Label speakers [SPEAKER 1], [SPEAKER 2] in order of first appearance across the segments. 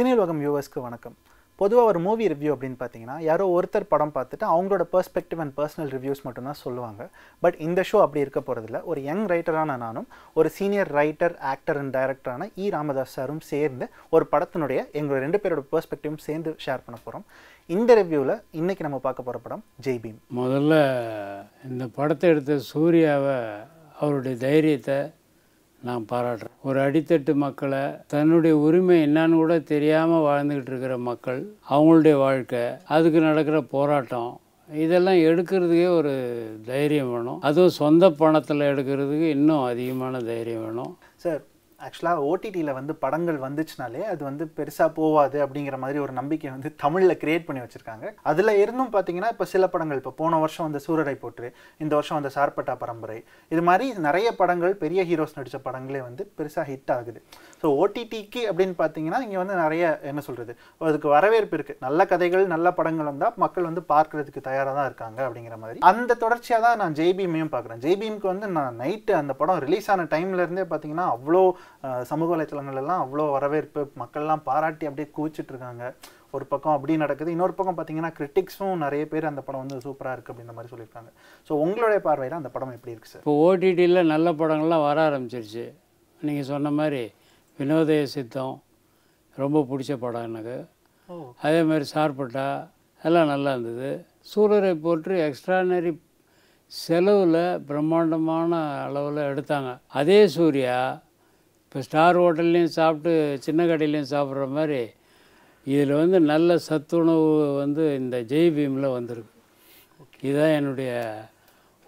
[SPEAKER 1] சினிலோகம் வியூவர்ஸ்க்கு வணக்கம். பொதுவாக ஒரு மூவி ரிவ்யூ அப்படின்னு பார்த்தீங்கன்னா யாரோ ஒருத்தர் படம் பார்த்துட்டு அவங்களோட பெர்ஸ்பெக்டிவ் அண்ட் பர்சனல் ரிவ்யூஸ் மட்டும்தான் சொல்லுவாங்க. பட் இந்த ஷோ அப்படி இருக்க போகிறதில்ல ஒரு யங் ரைட்டரான நானும் ஒரு சீனியர் ரைட்டர் ஆக்டர் அண்ட் டைரக்டரான இ ராமதாஸ் சாரும் சேர்ந்து ஒரு படத்தினுடைய எங்களோட ரெண்டு பேரோட பெர்ஸ்பெக்டிவும் சேர்ந்து ஷேர் பண்ண போகிறோம் இந்த ரிவ்யூவில் இன்றைக்கி நம்ம பார்க்க போகிற படம் ஜெய்பீம்
[SPEAKER 2] முதல்ல இந்த படத்தை எடுத்த சூர்யாவை அவருடைய தைரியத்தை நான் பாராட்டுறேன். ஒரு அடித்தட்டு மக்களை தன்னுடைய உரிமை என்னன்னு கூட தெரியாமல் வாழ்ந்துக்கிட்டு இருக்கிற மக்கள் அவங்களுடைய வாழ்க்கை அதுக்கு நடக்கிற போராட்டம் இதெல்லாம் எடுக்கிறதுக்கே ஒரு தைரியம் வேணும். அதுவும் சொந்த பணத்தில் எடுக்கிறதுக்கு இன்னும் அதிகமான தைரியம் வேணும்.
[SPEAKER 1] சார் ஆக்சுவலாக ஓடிடியில் வந்து படங்கள் வந்துச்சுனாலே அது வந்து பெருசாக போவாது அப்படிங்கிற மாதிரி ஒரு நம்பிக்கை வந்து தமிழில் கிரியேட் பண்ணி வச்சுருக்காங்க. அதில் இருந்தும் பார்த்தீங்கன்னா இப்போ சில படங்கள் இப்போ போன வருஷம் வந்து சூரரை போற்று இந்த வருஷம் வந்து சார்பட்டா பரம்பரை இது மாதிரி நிறைய படங்கள் பெரிய ஹீரோஸ் நடித்த படங்களே வந்து பெருசாக ஹிட் ஆகுது. ஸோ ஓடிடிக்கு அப்படின்னு பார்த்தீங்கன்னா இங்கே வந்து நிறைய என்ன சொல்கிறது அதுக்கு வரவேற்பு இருக்குது நல்ல கதைகள் நல்ல படங்கள் வந்தால் மக்கள் வந்து பார்க்கறதுக்கு தயாராக தான் இருக்காங்க அப்படிங்கிற மாதிரி. அந்த தொடர்ச்சியாக தான் நான் ஜெய்பீமையும் பார்க்குறேன் ஜெய்பீமுக்கு வந்து நான் நைட்டு அந்த படம் ரிலீஸ் ஆன டைம்லேருந்தே பார்த்தீங்கன்னா அவ்வளோ சமூக வலைத்தளங்கள் எல்லாம் அவ்வளோ வரவேற்பு மக்கள்லாம் பாராட்டி அப்படியே குவிச்சிட்டு இருக்காங்க ஒரு பக்கம் அப்படி நடக்குது இன்னொரு பக்கம் பார்த்தீங்கன்னா கிரிட்டிக்ஸும் நிறைய பேர் அந்த படம் வந்து சூப்பராக இருக்குது அப்படின்ற மாதிரி சொல்லியிருக்காங்க. ஸோ உங்களுடைய பார்வையில் அந்த படம் எப்படி இருக்குது சார்
[SPEAKER 2] இப்போ ஓடிடியில் நல்ல படங்கள்லாம் வர ஆரம்பிச்சிருச்சு. நீங்கள் சொன்ன மாதிரி வினோதய சித்தம் ரொம்ப பிடிச்ச படம் எனக்கு. அதே மாதிரி சார்பட்டா எல்லாம் நல்லா இருந்தது. சூரரை போற்று எக்ஸ்ட்ரானரி செலவில் பிரம்மாண்டமான அளவில் எடுத்தாங்க. அதே சூர்யா இப்போ ஸ்டார் ஹோட்டல்லையும் சாப்பிட்டு சின்ன கடையிலையும் சாப்பிட்ற மாதிரி இதில் வந்து நல்ல சத்துணவு வந்து இந்த ஜெய் பீமில் வந்திருக்கு. இதுதான் என்னுடைய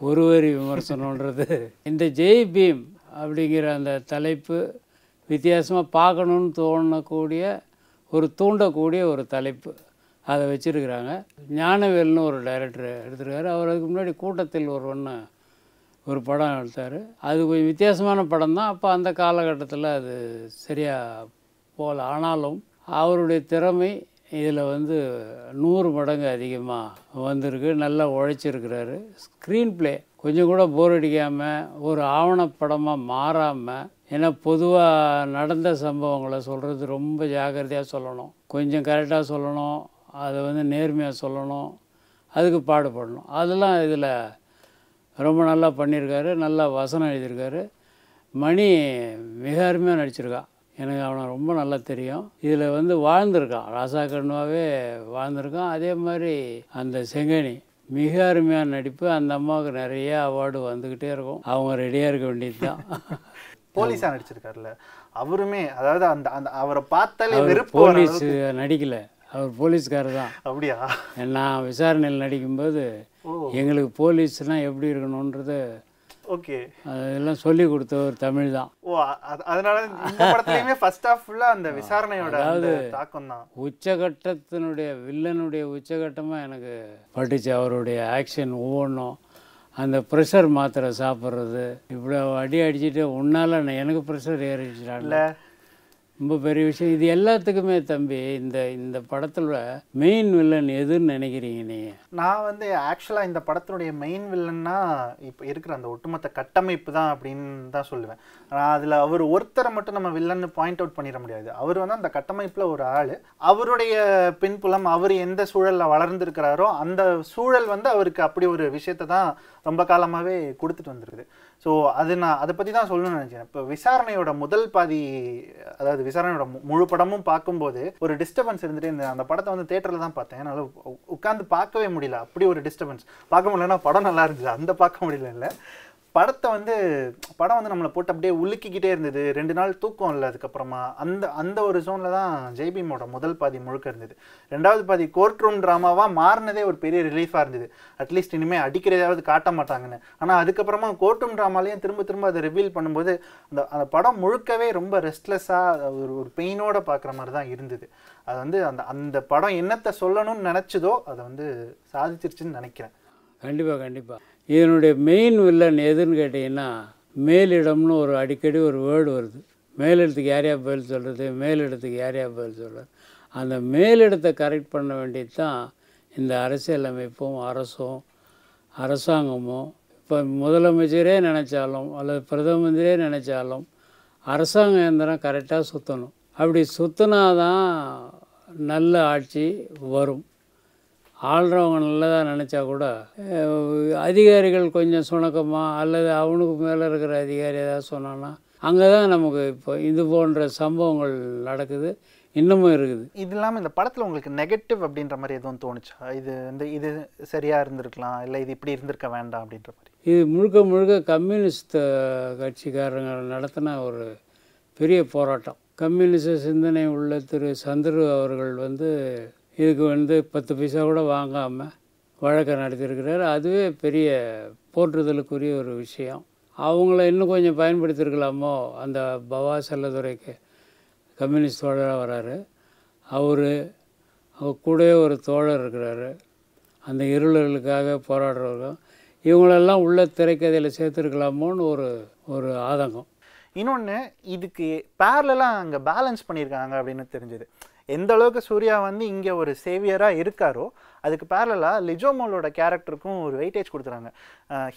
[SPEAKER 2] ஒரு வரி விமர்சனன்றது இந்த ஜெய் பீம் அப்படிங்கிற அந்த தலைப்பு வித்தியாசமாக பார்க்கணுன்னு தோணக்கூடிய ஒரு தூண்டக்கூடிய ஒரு தலைப்பு அதை வச்சுருக்கிறாங்க. ஞானவேல்னு ஒரு டைரக்டர் எடுத்திருக்காரு. அவர் அதுக்கு முன்னாடி கூட்டத்தில் ஒருவன்னு ஒரு படம் எடுத்தார். அது கொஞ்சம் வித்தியாசமான படம் தான். அப்போ அந்த காலகட்டத்தில் அது சரியாக போகல ஆனாலும் அவருடைய திறமை இதில் வந்து நூறு மடங்கு அதிகமாக வந்திருக்கு. நல்லா உழைச்சிருக்கிறாரு. ஸ்க்ரீன் ப்ளே கொஞ்சம் கூட போர் அடிக்காமல் ஒரு ஆவணப்படமாக மாறாமல் ஏன்னா பொதுவாக நடந்த சம்பவங்களை சொல்கிறது ரொம்ப ஜாக்கிரதையாக சொல்லணும். கொஞ்சம் கரெக்டாக சொல்லணும். அதை வந்து நேர்மையாக சொல்லணும். அதுக்கு பாடுபடணும். அதெல்லாம் இதில் ரொம்ப நல்லா பண்ணியிருக்காரு நல்லா வசனம் எழுதியிருக்காரு. மணி மிக அருமையாக நடிச்சிருக்கான் எனக்கு அவனை ரொம்ப நல்லா தெரியும். இதில் வந்து வாழ்ந்திருக்கான். ராசா கண்ணுவாவே வாழ்ந்திருக்கான். அதே மாதிரி அந்த செங்கனி மிக அருமையான நடிப்பு. அந்த அம்மாவுக்கு நிறைய அவார்டு வந்துக்கிட்டே இருக்கும். அவங்க ரெடியாக இருக்க வேண்டியது தான்
[SPEAKER 1] போலீஸாக நடிச்சிருக்காருல்ல. அவருமே அதாவது அந்த அந்த அவரை பார்த்தாலே
[SPEAKER 2] போலீஸ் நடிக்கல. அவர் போலீஸ்காரர் தான்
[SPEAKER 1] அப்படியா?
[SPEAKER 2] நான் விசாரணையில் நடிக்கும்போது எங்களுக்கு போலீஸ்னால் எப்படி இருக்கணுன்றது
[SPEAKER 1] ஓகே.
[SPEAKER 2] அதெல்லாம் சொல்லி கொடுத்தவர் தமிழ் தான்
[SPEAKER 1] ஓ அதனால இந்த படத்துலயுமே ஃபர்ஸ்ட் ஹாஃப் ஃபுல்லா அந்த விசாரணையோட அந்த தாக்கம் தான்
[SPEAKER 2] உச்சகட்டத்தினுடைய வில்லனுடைய உச்சகட்டமாக எனக்கு பட்டுச்சு. அவருடைய ஆக்ஷன் ஒவ்வொன்றும். அந்த ப்ரெஷர் மாத்திரை சாப்பிட்றது. இவ்வளோ அடி அடிச்சுட்டு உன்னால் எனக்கு ப்ரெஷர் ஏறிடுச்சுடான்ல ரொம்ப பெரிய விஷயம். இது எல்லாத்துக்குமே தம்பி இந்த இந்த படத்தில் மெயின் வில்லன் எதுன்னு நினைக்கிறீங்க நீங்கள்
[SPEAKER 1] நான் வந்து ஆக்சுவலாக இந்த படத்தினுடைய மெயின் வில்லன்னா இப்போ இருக்கிற அந்த ஒட்டுமொத்த கட்டமைப்பு தான் அப்படின்னு தான் சொல்லுவேன். அதில் அவர் ஒருத்தரை மட்டும் நம்ம வில்லன்னு பாயிண்ட் அவுட் பண்ணிட முடியாது. அவர் வந்து அந்த கட்டமைப்பில் ஒரு ஆள். அவருடைய பின்புலம் அவர் எந்த சூழலில் வளர்ந்துருக்கிறாரோ அந்த சூழல் வந்து அவருக்கு அப்படி ஒரு விஷயத்தை தான் ரொம்ப காலமாகவே கொடுத்துட்டு வந்திருக்குது. ஸோ அது நான் அதை பற்றி தான் சொல்லணும்னு நினச்சேன் இப்போ விசாரணையோட முதல் பாதி அதாவது விசாரணையோட முழு படமும் பார்க்கும்போது ஒரு டிஸ்டர்பன்ஸ் இருந்துட்டு இந்த அந்த படத்தை வந்து தேட்டரில் தான் பார்த்தேன். என்னால் உட்காந்து பார்க்கவே முடியல. அப்படி ஒரு டிஸ்டர்பன்ஸ் பார்க்க முடியலன்னா படம் நல்லா இருந்துச்சு அந்த பார்க்க முடியல இல்லை. படத்தை வந்து படம் வந்து நம்மளை போட்டு அப்படியே உலுக்கிக்கிட்டே இருந்தது. ரெண்டு நாள் தூக்கம் இல்லை அதுக்கப்புறமா. அந்த அந்த ஒரு ஜோனில் தான் ஜெய்பீமோட முதல் பாதி முழுக்க இருந்தது. ரெண்டாவது பாதி கோர்ட் ரூம் ட்ராமாவாக மாறினதே ஒரு பெரிய ரிலீஃபாக இருந்தது. அட்லீஸ்ட் இனிமேல் அடிக்கிறதாவது காட்ட மாட்டாங்கன்னு. ஆனால் அதுக்கப்புறமா கோர்ட் ரூம் ட்ராமாலையும் திரும்ப திரும்ப அதை ரிவீல் பண்ணும்போது அந்த அந்த படம் முழுக்கவே ரொம்ப ரெஸ்ட்லெஸ்ஸாக ஒரு ஒரு பெயினோட பார்க்குற மாதிரி தான் இருந்தது. அது வந்து அந்த அந்த படம் என்னத்தை சொல்லணும்னு நினச்சதோ அதை வந்து சாதிச்சிருச்சுன்னு நினைக்கிறேன்.
[SPEAKER 2] கண்டிப்பாக கண்டிப்பாக இதனுடைய மெயின் வில்லன் எதுன்னு கேட்டிங்கன்னா மேலிடம்னு ஒரு அடிக்கடி ஒரு வேர்டு வருது. மேலிடத்துக்கு யாரையா பதில் சொல்கிறது மேலிடத்துக்கு யாரையா பதில் சொல்கிறது அந்த மேலிடத்தை கரெக்ட் பண்ண வேண்டியது தான் இந்த அரசியலமைப்பும் அரசும் அரசாங்கமும். இப்போ முதலமைச்சரே நினச்சாலும் அல்லது பிரதம மந்திரியே நினச்சாலும் அரசாங்க இயந்திரம் கரெக்டாக சுற்றணும் அப்படி சுற்றினா தான் நல்ல ஆட்சி வரும். ஆள்றவங்க நல்லதாக நினச்சா கூட அதிகாரிகள் கொஞ்சம் சுணக்கமாக அல்லது அவனுக்கு மேலே இருக்கிற அதிகாரி ஏதாவது சொன்னான்னா அங்கே தான் நமக்கு இப்போ இது போன்ற சம்பவங்கள் நடக்குது இன்னமும் இருக்குது.
[SPEAKER 1] இது இல்லாமல் இந்த படத்தில் உங்களுக்கு நெகட்டிவ் அப்படின்ற மாதிரி எதுவும் தோணுச்சா? இது வந்து இது சரியா இருந்திருக்கலாம் இல்லை இது இப்படி இருந்திருக்க வேண்டாம் அப்படின்ற மாதிரி.
[SPEAKER 2] இது முழுக்க முழுக்க கம்யூனிஸ்ட் கட்சிக்காரங்க நடத்தின ஒரு பெரிய போராட்டம். கம்யூனிஸ்ட் சிந்தனை உள்ள திரு சந்துரு அவர்கள் வந்து இதுக்கு வந்து பத்து பைசா கூட வாங்காமல் வழக்கை நடத்தியிருக்கிறார். அதுவே பெரிய போற்றுதலுக்குரிய ஒரு விஷயம். அவங்கள இன்னும் கொஞ்சம் பயன்படுத்தியிருக்கலாமோ? அந்த பவா செல்லதுரைக்கு கம்யூனிஸ்ட் தோழராக வராரு. அவர் அவர் கூடவே ஒரு தோழர் இருக்கிறாரு. அந்த இருளர்களுக்காக போராடுறவர்கள். இவங்களெல்லாம் உள்ள திரைக்கதையில் சேர்த்துருக்கலாமோன்னு ஒரு ஒரு ஆதங்கம்.
[SPEAKER 1] இன்னொன்று இதுக்கு பேரலாம் அங்கே பேலன்ஸ் பண்ணியிருக்காங்க அப்படின்னு தெரிஞ்சது. எந்த அளவுக்கு சூர்யா வந்து இங்கே ஒரு சேவியராக இருக்காரோ அதுக்கு பேரலாக லிஜோமோலோட கேரக்டருக்கும் ஒரு வெயிட்டேஜ் கொடுத்துறாங்க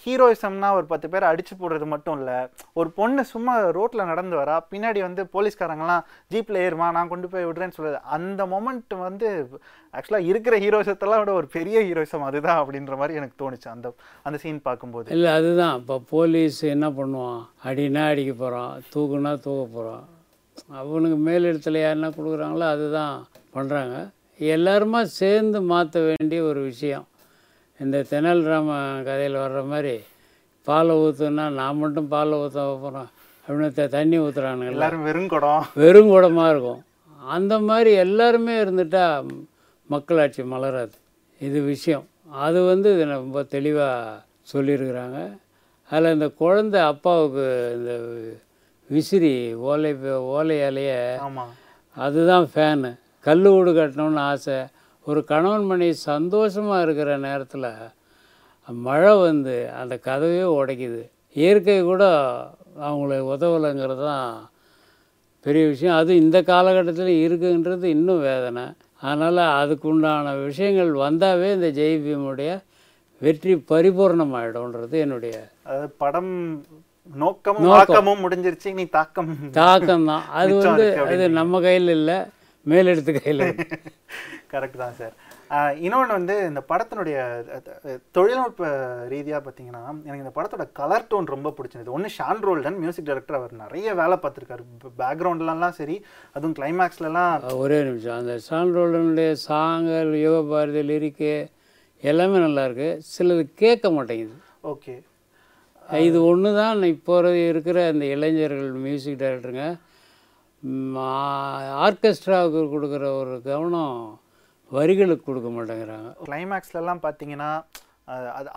[SPEAKER 1] ஹீரோயிசம்னா ஒரு பத்து பேர் அடிச்சு போடுறது மட்டும் இல்லை ஒரு பொண்ணு சும்மா ரோட்டில் நடந்து வரா பின்னாடி வந்து போலீஸ்காரங்களாம் ஜீப்பில் ஏறுமா நான் கொண்டு போய் விடுறேன்னு சொல்லுது அந்த மொமெண்ட் வந்து ஆக்சுவலாக இருக்கிற ஹீரோயிசத்தெல்லாம் விட ஒரு பெரிய ஹீரோயிசம் அதுதான் அப்படின்ற மாதிரி எனக்கு தோணுச்சு அந்த அந்த சீன் பார்க்கும்போது.
[SPEAKER 2] இல்லை அதுதான். இப்போ போலீஸ் என்ன பண்ணுவான்? அடினா அடிக்க போகிறான் தூக்குனா தூக்க போகிறான் அவனுக்கு மேலிடத்துல யாருன்னா கொடுக்குறாங்களோ அதுதான் பண்ணுறாங்க எல்லாருமா சேர்ந்து மாற்ற வேண்டிய ஒரு விஷயம். இந்த தெனல் ராம கதையில் வர்ற மாதிரி பாலை ஊற்றுனா நான் மட்டும் பாலை ஊற்ற போகிறோம் அப்படின்னு தண்ணி ஊற்றுறானுங்கள
[SPEAKER 1] எல்லாரும் வெறும் குடம்.
[SPEAKER 2] வெறும் குடமாக இருக்கும். அந்த மாதிரி எல்லாருமே இருந்துட்டா மக்களாட்சி மலராது. இது விஷயம். அது வந்து இதில் ரொம்ப தெளிவாக சொல்லியிருக்கிறாங்க. அதில் இந்த குழந்தை அப்பாவுக்கு இந்த விசிறி ஓலை ஓலை இலைய
[SPEAKER 1] ஆமாம்
[SPEAKER 2] அதுதான் ஃபேனு கல் வீடு கட்டணும்னு ஆசை. ஒரு கணவன் மனைவி சந்தோஷமாக இருக்கிற நேரத்தில் மழை வந்து அந்த கதவே உடைக்குது. இயற்கை கூட அவங்கள உதவலைங்கிறது தான் பெரிய விஷயம். அது இந்த காலகட்டத்தில் இருக்குன்றது இன்னும் வேதனை. அதனால் அதுக்கு உண்டான விஷயங்கள் வந்தாவே இந்த ஜெய்பீமுடைய வெற்றி பரிபூர்ணமாயிடும்ன்றது என்னுடைய
[SPEAKER 1] அதாவது படம் நோக்கமும்
[SPEAKER 2] நோக்கம்.
[SPEAKER 1] ஆக்கமும் முடிஞ்சிருச்சு. நீ தாக்கம்
[SPEAKER 2] தாக்கம் தான் அது வந்து அது நம்ம கையில் இல்லை மேலெடுத்து கையில்
[SPEAKER 1] கரெக்ட் தான் சார் இன்னொன்று வந்து இந்த படத்தினுடைய தொழில்நுட்ப ரீதியாக பார்த்தீங்கன்னா எனக்கு இந்த படத்தோட கலர் டோன் ரொம்ப பிடிச்சிருந்தது. ஒன்று ஷான் ரோல்டன் மியூசிக் டைரக்டர் அவர் நிறைய வேலை பார்த்துருக்காரு. பேக்ரவுண்ட்லலாம் சரி அதுவும் கிளைமேக்ஸ்லலாம்
[SPEAKER 2] ஒரே நிமிஷம். அந்த சான்றோடனுடைய சாங்கல் யுகபாரதி லிரிக்கு எல்லாமே நல்லா இருக்கு. சிலது கேட்க மாட்டேங்குது.
[SPEAKER 1] ஓகே
[SPEAKER 2] இது ஒன்று தான் இப்போ இருக்கிற இந்த இளைஞர்கள் மியூசிக் டைரக்டருங்க ஆர்கெஸ்ட்ராவுக்கு கொடுக்குற ஒரு கவனம் வரிகளுக்கு கொடுக்க மாட்டேங்கிறாங்க.
[SPEAKER 1] கிளைமேக்ஸ்லலாம் பார்த்தீங்கன்னா அது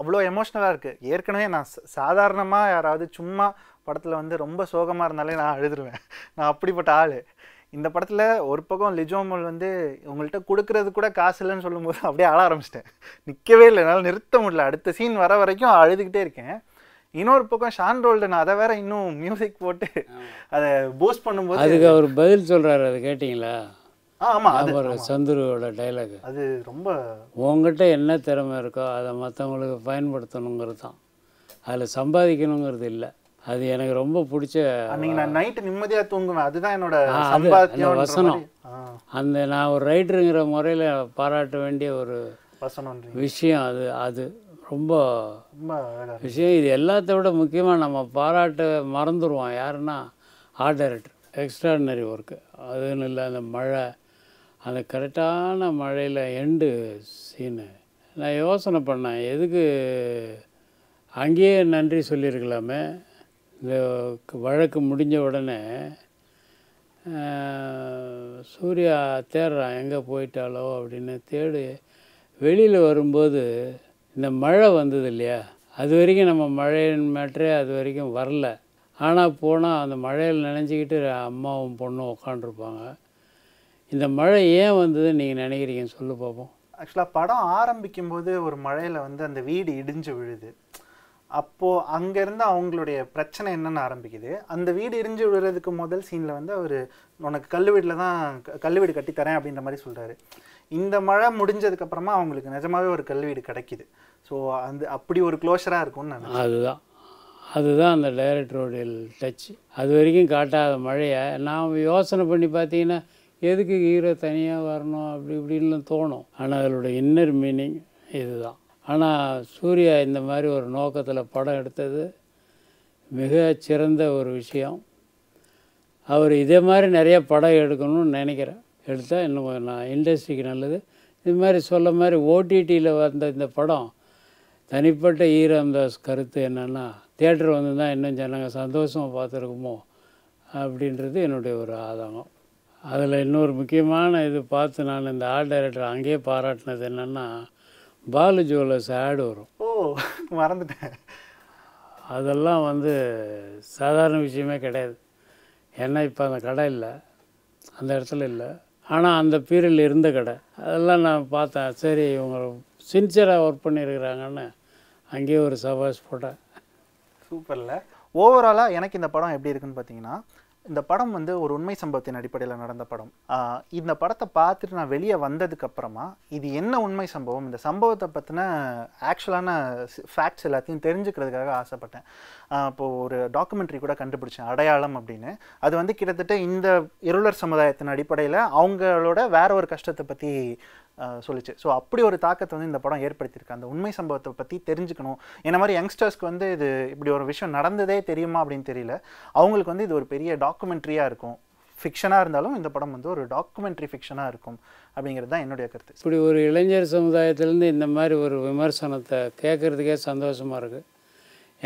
[SPEAKER 1] அவ்வளோ எமோஷ்னலாக இருக்குது ஏற்கனவே நான் சாதாரணமாக யாராவது சும்மா படத்தில் வந்து ரொம்ப சோகமாக இருந்தாலே நான் அழுதுருவேன். நான் அப்படிப்பட்ட ஆள். இந்த படத்தில் ஒரு பக்கம் லிஜோமல் வந்து உங்கள்கிட்ட கொடுக்கறது கூட காசு இல்லைன்னு சொல்லும்போது அப்படியே அழ ஆரம்பிச்சிட்டேன். நிற்கவே இல்லை. என்னால் நிறுத்த முடியல. அடுத்த சீன் வர வரைக்கும் அழுதுகிட்டே இருக்கேன். இன்னொரு பக்கம் ஷான் ரோல்டன் அதை வேற இன்னும் மியூசிக் போட்டு அதை பூஸ்ட் பண்ணும்போது
[SPEAKER 2] அதுக்கு அவர் பதில் சொல்கிறாரு அது கேட்டிங்களா?
[SPEAKER 1] ஆமாம் அது
[SPEAKER 2] சந்துருவோட டைலாக்
[SPEAKER 1] அது ரொம்ப
[SPEAKER 2] உங்ககிட்ட என்ன திறமை இருக்கோ அதை மற்றவங்களுக்கு பயன்படுத்தணுங்கிறது தான் அதில் சம்பாதிக்கணுங்கிறது இல்லை. அது எனக்கு ரொம்ப பிடிச்ச
[SPEAKER 1] அன்னைக்கு நான் நைட்டு நிம்மதியா தூங்குவேன். அதுதான் என்னோட
[SPEAKER 2] வசனம். அந்த நான் ஒரு ரைட்டருங்கிற முறையில் பாராட்ட வேண்டிய ஒரு
[SPEAKER 1] வசனம்ன்றீங்க.
[SPEAKER 2] விஷயம் அது அது. ரொம்ப. விஷயம். இது எல்லாத்த விட முக்கியமாக நம்ம பாராட்ட மறந்துடுவோம் யாருன்னா ஆர்ட் டைரக்டர் எக்ஸ்ட்ராடினரி ஒர்க்கு அதுன்னு இல்லை அந்த மழை. அந்த கரெக்டான மழையில் எண்டு சீனு நான் யோசனை பண்ணேன். எதுக்கு அங்கேயே நன்றி சொல்லியிருக்கலாமே? இந்த வழக்கு முடிஞ்ச உடனே சூர்யா தேடுறான் எங்கே போயிட்டாலோ அப்படின்னு தேடி. வெளியில் வரும்போது இந்த மழை வந்தது இல்லையா? அது வரைக்கும் நம்ம மழையின் மேட்டரே அது வரைக்கும் வரல. ஆனால் போனால் அந்த மழையில் நினைஞ்சிக்கிட்டு அம்மாவும் பொண்ணும் உட்காண்டிருப்பாங்க இந்த மழை ஏன் வந்ததுன்னு நீங்கள் நினைக்கிறீங்கன்னு சொல்லு பார்ப்போம்
[SPEAKER 1] ஆக்சுவலாக படம் ஆரம்பிக்கும் போது ஒரு மழையில் வந்து அந்த வீடு இடிஞ்சு விழுது. அப்போது அங்கேருந்து அவங்களுடைய பிரச்சனை என்னென்னு ஆரம்பிக்குது. அந்த வீடு இடிஞ்சு விழுறதுக்கு முதல் சீனில் வந்து அவர் உனக்கு கல்லு வீட்டில் தான் க- கல்லு வீடு கட்டித்தரேன் அப்படின்ற மாதிரி சொல்கிறாரு இந்த மழை முடிஞ்சதுக்கப்புறமா அவங்களுக்கு நிஜமாகவே ஒரு கல்வீடு கிடைக்கிது. ஸோ அந்த அப்படி ஒரு க்ளோஷராக இருக்கும்னு நான்
[SPEAKER 2] அதுதான். அதுதான் அந்த டைரக்டரோடைய டச் அது வரைக்கும் காட்டாத மழையை? நாம் யோசனை பண்ணி பார்த்தீங்கன்னா எதுக்கு ஹீரோ தனியாக வரணும்? அப்படி இப்படின்லாம் தோணும். ஆனால் அதோட இன்னர் மீனிங் இதுதான். ஆனால் சூர்யா இந்த மாதிரி ஒரு நோக்கத்தில் படம் எடுத்தது மிக சிறந்த ஒரு விஷயம். அவர் இதே மாதிரி நிறைய படம் எடுக்கணும்னு நினைக்கிறேன். எடுத்தால் இன்னும் நான் இண்டஸ்ட்ரிக்கு நல்லது. இது மாதிரி சொல்ல மாதிரி ஓடிடியில் வந்த இந்த படம் தனிப்பட்ட ஈரம்தாஸ் கருத்து என்னென்னா தியேட்டர் வந்து தான் இன்னும் ஜனங்க சந்தோஷமாக பார்த்துருக்குமோ அப்படின்றது என்னுடைய ஒரு ஆதங்கம் அதில் இன்னொரு முக்கியமான இது பார்த்து நான் இந்த ஆர்ட் டைரக்டர் அங்கேயே பாராட்டினது என்னென்னா பாலு ஜுவல்லர்ஸ் ஆடு வரும்.
[SPEAKER 1] ஓ மறந்துட்டேன்.
[SPEAKER 2] அதெல்லாம் வந்து சாதாரண விஷயமே கிடையாது. ஏன்னா இப்போ அந்த கடை இல்லை. அந்த இடத்துல இல்லை. ஆனால் அந்த பீரியடில் இருந்த கடை. அதெல்லாம் நான் பார்த்தேன். சரி இவங்க சின்சியராக ஒர்க் பண்ணியிருக்கிறாங்கன்னு அங்கேயே ஒரு சவாஸ் போட்டேன்
[SPEAKER 1] சூப்பரில். ஓவராலாக எனக்கு இந்த படம் எப்படி இருக்குன்னு பார்த்தீங்கன்னா இந்த படம் வந்து ஒரு உண்மை சம்பவத்தின் அடிப்படையில் நடந்த படம். இந்த படத்தை பார்த்துட்டு நான் வெளியே வந்ததுக்கு அப்புறமா இது என்ன உண்மை சம்பவம்? இந்த சம்பவத்தை பற்றின ஆக்சுவலான ஃபேக்ட்ஸ் எல்லாத்தையும் தெரிஞ்சுக்கிறதுக்காக ஆசைப்பட்டேன். இப்போது ஒரு டாக்குமெண்ட்ரி கூட கண்டுபிடிச்சேன் அடையாளம் அப்படின்னு. அது வந்து கிட்டத்தட்ட இந்த இருளர் சமுதாயத்தின் அடிப்படையில் அவங்களோட வேற ஒரு கஷ்டத்தை பற்றி சொல்லிச்சு. ஸோ அப்படி ஒரு தாக்கத்தை வந்து இந்த படம் ஏற்படுத்தியிருக்கு. அந்த உண்மை சம்பவத்தை பற்றி தெரிஞ்சுக்கணும். என்ன மாதிரி யங்ஸ்டர்ஸ்க்கு வந்து இது இப்படி ஒரு விஷயம் நடந்ததே தெரியுமா அப்படின்னு தெரியல. அவங்களுக்கு வந்து இது ஒரு பெரிய டாக்குமெண்ட்ரியாக இருக்கும். ஃபிக்ஷனாக இருந்தாலும் இந்த படம் வந்து ஒரு டாக்குமெண்ட்ரி ஃபிக்ஷனாக இருக்கும். அப்படிங்கிறது தான் என்னுடைய கருத்து.
[SPEAKER 2] இப்படி ஒரு இளைஞர் சமுதாயத்திலேருந்து இந்த மாதிரி ஒரு விமர்சனத்தை கேட்குறதுக்கே சந்தோஷமாக இருக்குது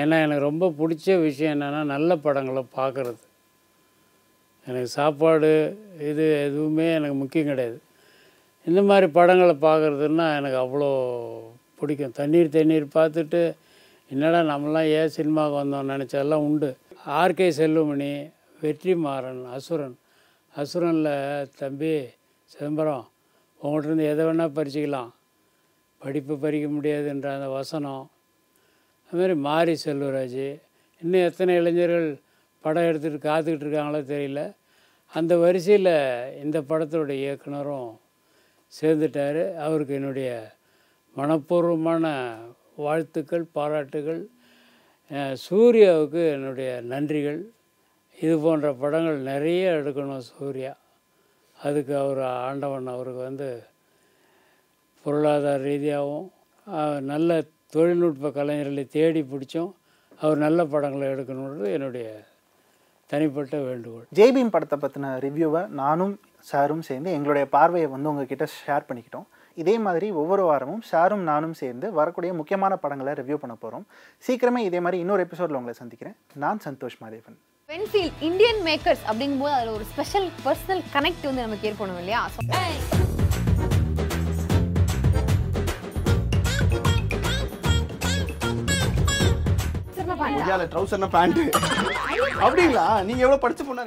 [SPEAKER 2] ஏன்னா எனக்கு ரொம்ப பிடிச்ச விஷயம் என்னென்னா நல்ல படங்களை பார்க்குறது. எனக்கு சாப்பாடு இது எதுவுமே எனக்கு முக்கியம் கிடையாது. இந்த மாதிரி படங்களை பார்க்குறதுன்னா எனக்கு அவ்வளோ பிடிக்கும். தண்ணீர் தண்ணீர் பார்த்துட்டு என்னடா நம்மளாம் ஏன் சினிமாவுக்கு வந்தோம் நினச்சதெல்லாம் உண்டு. ஆர்கே செல்லுமணி வெற்றிமாறன் அசுரன். அசுரனில் தம்பி சிதம்பரம் உங்கள்கிட்டருந்து எதை வேணால் பறிச்சுக்கலாம். படிப்பு பறிக்க முடியாதுன்ற அந்த வசனம். அதுமாதிரி மாரி செல்வராஜ். இன்னும் எத்தனை இளைஞர்கள் படம் எடுத்துகிட்டு காத்துக்கிட்டு இருக்காங்களோ தெரியல. அந்த வரிசையில் இந்த படத்தோட இயக்குனரும் சேர்ந்துட்டார். அவருக்கு என்னுடைய மனப்பூர்வமான வாழ்த்துக்கள் பாராட்டுகள். சூர்யாவுக்கு என்னுடைய நன்றிகள். இது போன்ற படங்கள் நிறைய எடுக்கணும் சூர்யா. அதுக்கு அவர் ஆண்டவன் அவருக்கு வந்து பொருளாதார ரீதியாகவும் நல்ல தொழில்நுட்ப கலைஞர்களை தேடி பிடிச்சும் அவர் நல்ல படங்களை எடுக்கணுன்றது என்னுடைய தனிப்பட்ட வேண்டுகோள்.
[SPEAKER 1] ஜெய்பீம் படத்தை பற்றின ரிவ்யூவை நானும் சாரும் சேர்ந்து எங்களுடைய பார்வையை வந்து உங்ககிட்ட ஷேர் பண்ணிக்கிட்டோம். இதே மாதிரி ஒவ்வொரு வாரமும் சாரும் நானும் சேர்ந்து வரக்கூடிய முக்கியமான படங்களை ரிவ்யூ பண்ண போகிறோம் சீக்கிரமே இதே மாதிரி இன்னொரு எபிசோடில் உங்களை சந்திக்கிறேன். நான் Santhosh Madhevan.
[SPEAKER 3] Penfield Indian makers அப்படிங்கும்போது அதில் ஒரு ஸ்பெஷல் பர்சனல் கனெக்ட் வந்து நமக்கு ஏற்படும் இல்லையா?
[SPEAKER 4] ட்ரௌசர்னா பேண்ட் அப்படிங்களா? நீங்க எவ்வளவு படிச்ச பொண்ணா